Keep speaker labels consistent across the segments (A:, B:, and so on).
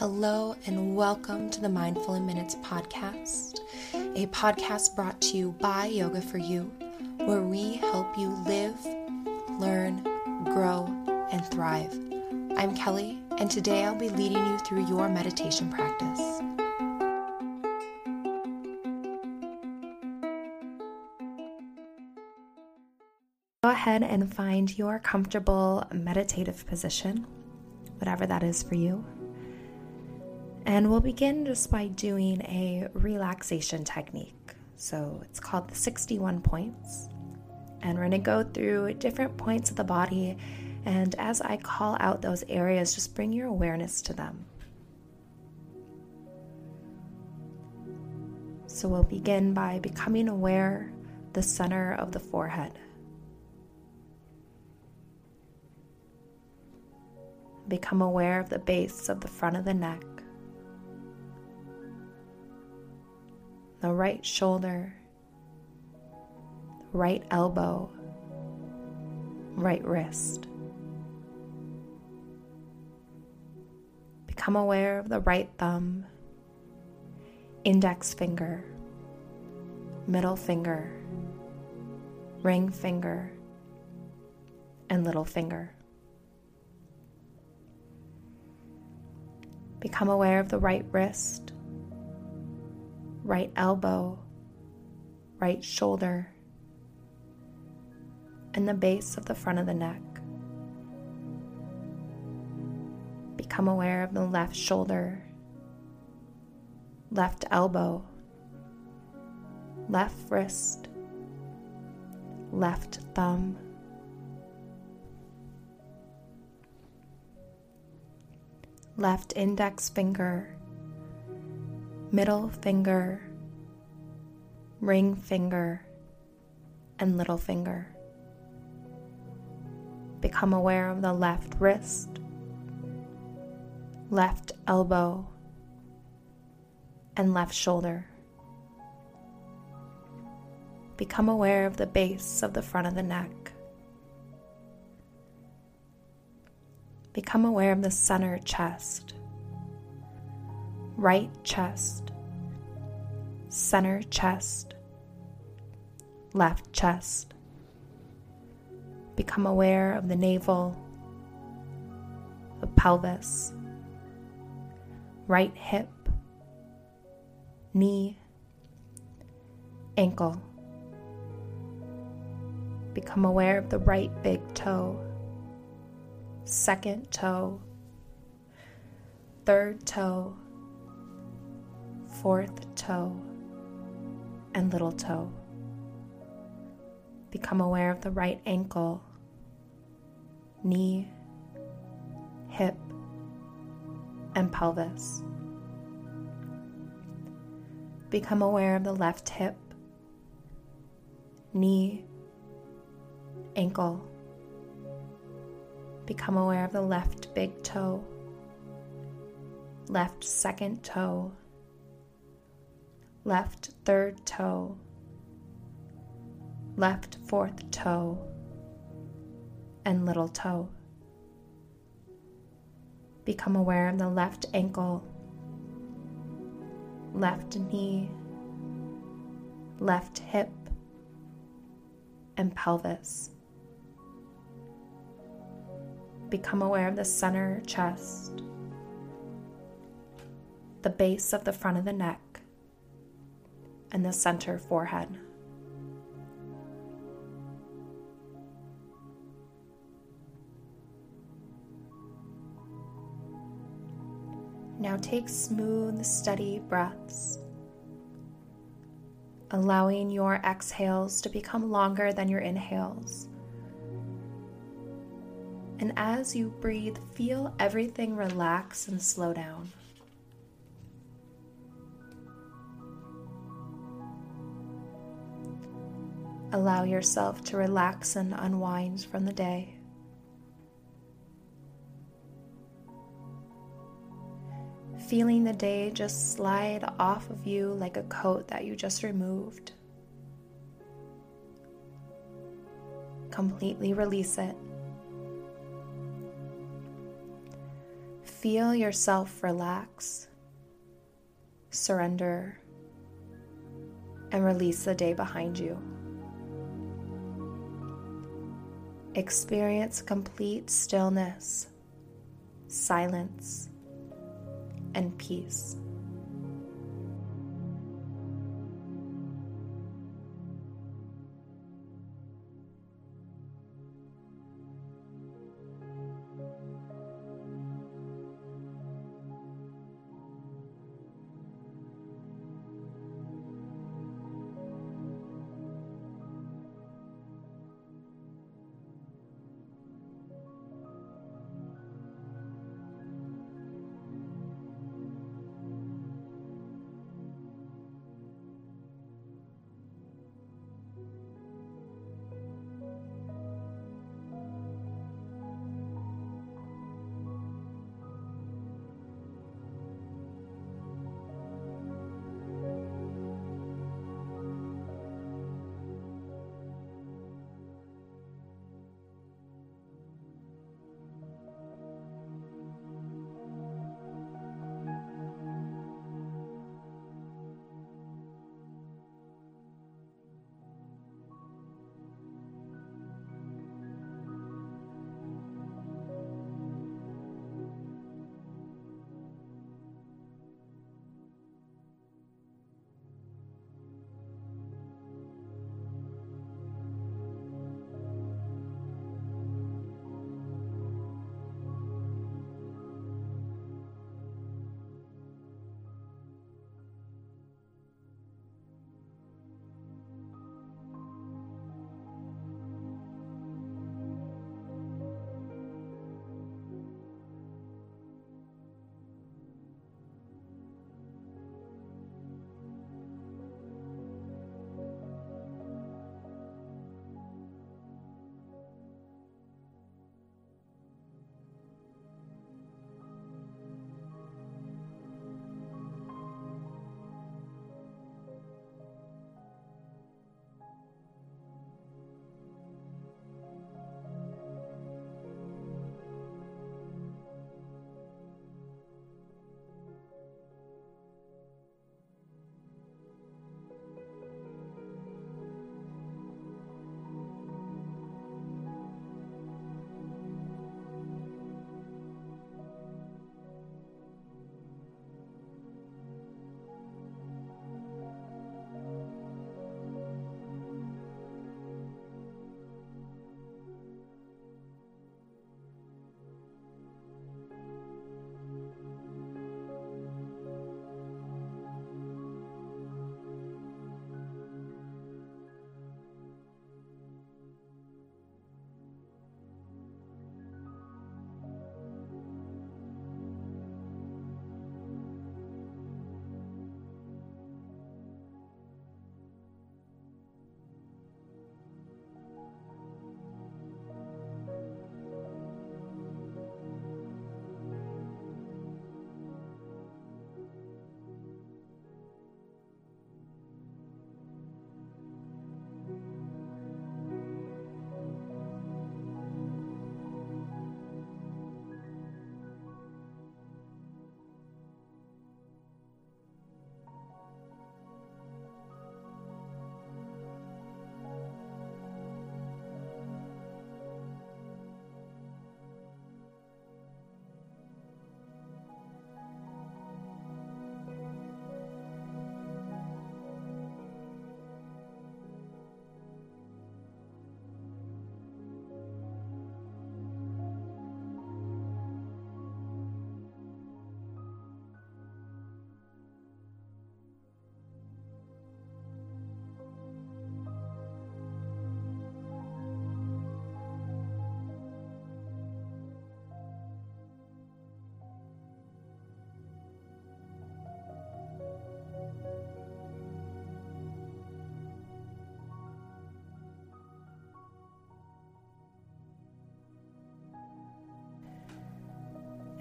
A: Hello, and welcome to the Mindful in Minutes podcast, a podcast brought to you by Yoga for You, where we help you live, learn, grow, and thrive. I'm Kelly, and today I'll be leading you through your meditation practice. Go ahead and find your comfortable meditative position, whatever that is for you. And we'll begin just by doing a relaxation technique. So it's called the 61 points. And we're going to go through different points of the body. And as I call out those areas, just bring your awareness to them. So we'll begin by becoming aware the center of the forehead. Become aware of the base of the front of the neck. The right shoulder, right elbow, right wrist. Become aware of the right thumb, index finger, middle finger, ring finger, and little finger. Become aware of the right wrist, right elbow, right shoulder, and the base of the front of the neck. Become aware of the left shoulder, left elbow, left wrist, left thumb. Left index finger, middle finger, ring finger, and little finger. Become aware of the left wrist, left elbow, and left shoulder. Become aware of the base of the front of the neck. Become aware of the center chest right chest, center chest, left chest. Become aware of the navel, the pelvis, right hip, knee, ankle. Become aware of the right big toe, second toe, third toe fourth toe and little toe. Become aware of the right ankle, knee, hip, and pelvis. Become aware of the left hip, knee, ankle. Become aware of the left big toe, left second toe, left third toe, left fourth toe, and little toe. Become aware of the left ankle, left knee, left hip, and pelvis. Become aware of the center chest, the base of the front of the neck, and the center forehead. Now take smooth, steady breaths, allowing your exhales to become longer than your inhales. And as you breathe, feel everything relax and slow down. Allow yourself to relax and unwind from the day. Feeling the day just slide off of you like a coat that you just removed. Completely release it. feel yourself relax, surrender, and release the day behind you. Experience complete stillness, silence, and peace.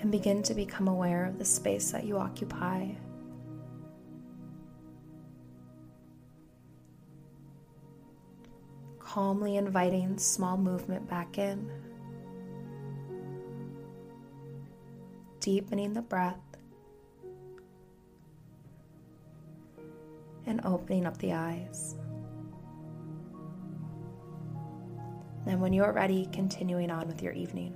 A: And begin to become aware of the space that you occupy. Calmly inviting small movement back in. deepening the breath and opening up the eyes. And when you're ready, continuing on with your evening.